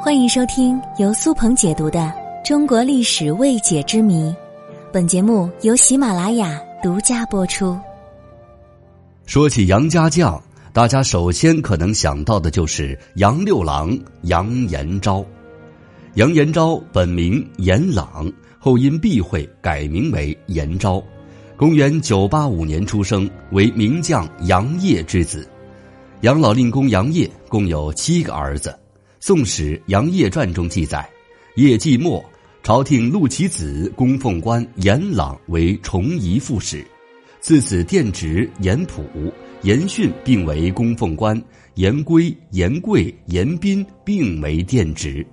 欢迎收听由苏鹏解读的《中国历史未解之谜》，本节目由喜马拉雅独家播出。说起杨家将，大家首先可能想到的就是杨六郎杨延昭。杨延昭本名严朗，后因避讳改名为延昭。公元九八五年出生，为名将杨业之子。杨老令公杨业共有七个儿子。《宋史·杨业传》中记载，业季末，朝廷录其子供奉官严朗为崇仪副使，自此殿直严普、严训并为供奉官，严归、严贵、严彬并为殿直。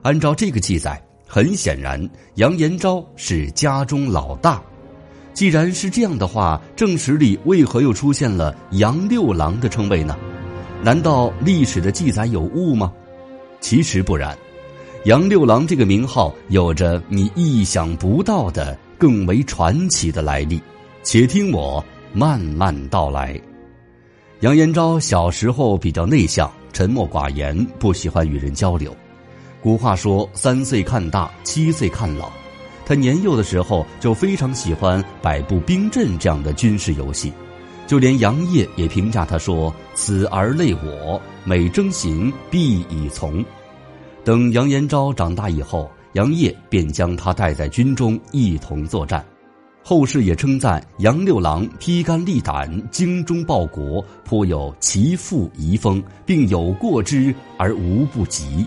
按照这个记载，很显然杨延昭是家中老大。既然是这样的话，正史里为何又出现了杨六郎的称谓呢？难道历史的记载有误吗？其实不然，杨六郎这个名号有着你意想不到的、更为传奇的来历，且听我慢慢道来。杨延昭小时候比较内向、沉默寡言，不喜欢与人交流。古话说“三岁看大，七岁看老”，他年幼的时候就非常喜欢摆布兵阵这样的军事游戏。就连杨业也评价他说：“此儿累我，每征行必以从。”等杨延昭长大以后，杨业便将他带在军中一同作战。后世也称赞杨六郎披肝沥胆、精忠报国，颇有其父遗风，并有过之而无不及。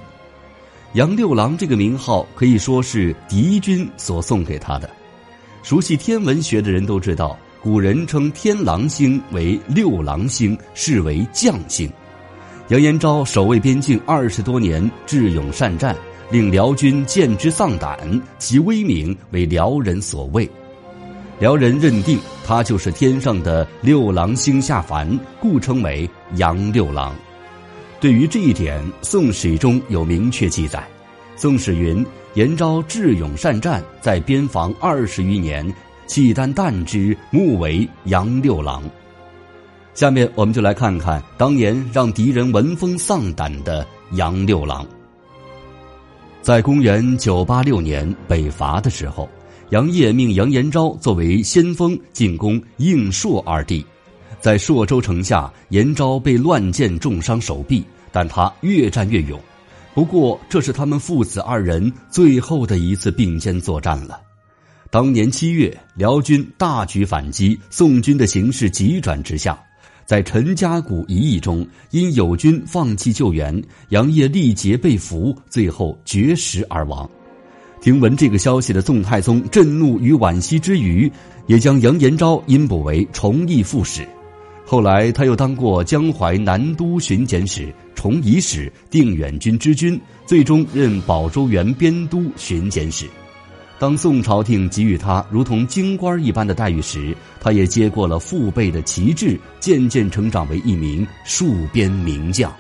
杨六郎这个名号可以说是敌军所送给他的。熟悉天文学的人都知道。古人称天狼星为六郎星，视为将星。杨延昭守卫边境二十多年，智勇善战，令辽军见之丧胆，其威名为辽人所畏。辽人认定他就是天上的六郎星下凡，故称为杨六郎。对于这一点，《宋史》中有明确记载，《宋史》云：延昭智勇善战，在边防二十余年。契丹旦之，目为杨六郎。下面我们就来看看当年让敌人闻风丧胆的杨六郎。在公元九八六年北伐的时候，杨业命杨延昭作为先锋进攻应朔二地，在朔州城下，延昭被乱箭重伤手臂，但他越战越勇。不过，这是他们父子二人最后的一次并肩作战了。当年七月，辽军大举反击，宋军的形势急转直下。在陈家谷一役中，因友军放弃救援，杨业力竭被俘，最后绝食而亡。听闻这个消息的宋太宗震怒与惋惜之余，也将杨延昭阴补为崇义副使。后来，他又当过江淮南都巡检使、崇仪使、定远军之军，最终任保州原边都巡检使。当宋朝廷给予他如同京官一般的待遇时，他也接过了父辈的旗帜，渐渐成长为一名戍边名将。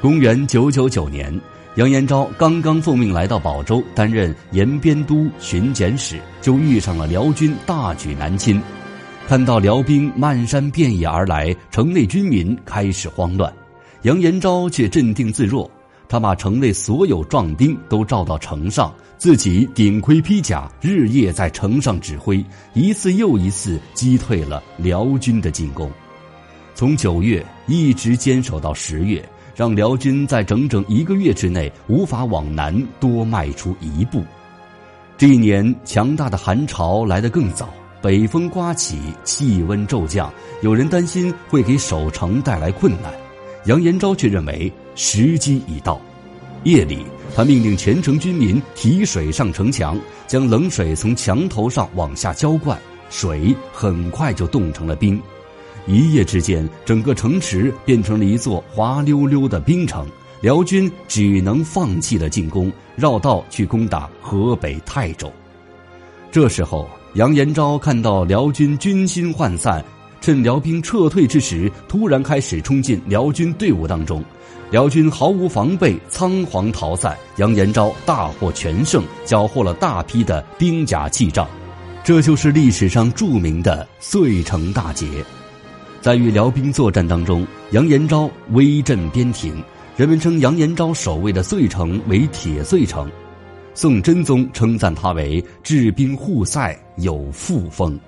公元九九九年，杨延昭刚刚奉命来到保州担任延边都巡检使，就遇上了辽军大举南侵。看到辽兵漫山遍野而来，城内军民开始慌乱，杨延昭却镇定自若。他把城内所有壮丁都召到城上，自己顶盔披甲，日夜在城上指挥，一次又一次击退了辽军的进攻。从九月一直坚守到十月，让辽军在整整一个月之内无法往南多迈出一步。这一年，强大的寒潮来得更早，北风刮起，气温骤降，有人担心会给守城带来困难。杨延昭却认为时机已到。夜里，他命令全城军民提水上城墙，将冷水从墙头上往下浇灌，水很快就冻成了冰。一夜之间，整个城池变成了一座滑溜溜的冰城。辽军只能放弃了进攻，绕道去攻打河北泰州。这时候，杨延昭看到辽军军心涣散。趁辽兵撤退之时，突然开始冲进辽军队伍当中，辽军毫无防备，仓皇逃散。杨延昭大获全胜，缴获了大批的兵甲器仗，这就是历史上著名的遂城大捷。在与辽兵作战当中，杨延昭威震边庭，人们称杨延昭守卫的遂城为铁遂城。宋真宗称赞他为治兵护塞有副风。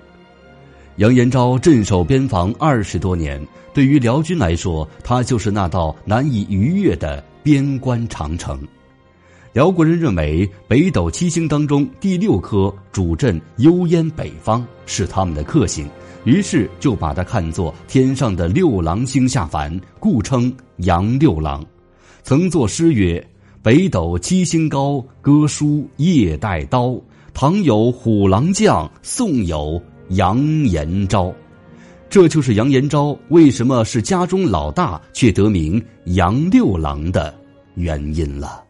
杨延昭镇守边防二十多年，对于辽军来说，他就是那道难以逾越的边关长城。辽国人认为北斗七星当中第六颗主镇幽燕北方是他们的克星，于是就把它看作天上的六郎星下凡，故称杨六郎。曾作诗曰。北斗七星高，歌书夜带刀。唐有虎狼将，宋有杨延昭。这就是杨延昭为什么是家中老大却得名杨六郎的原因了。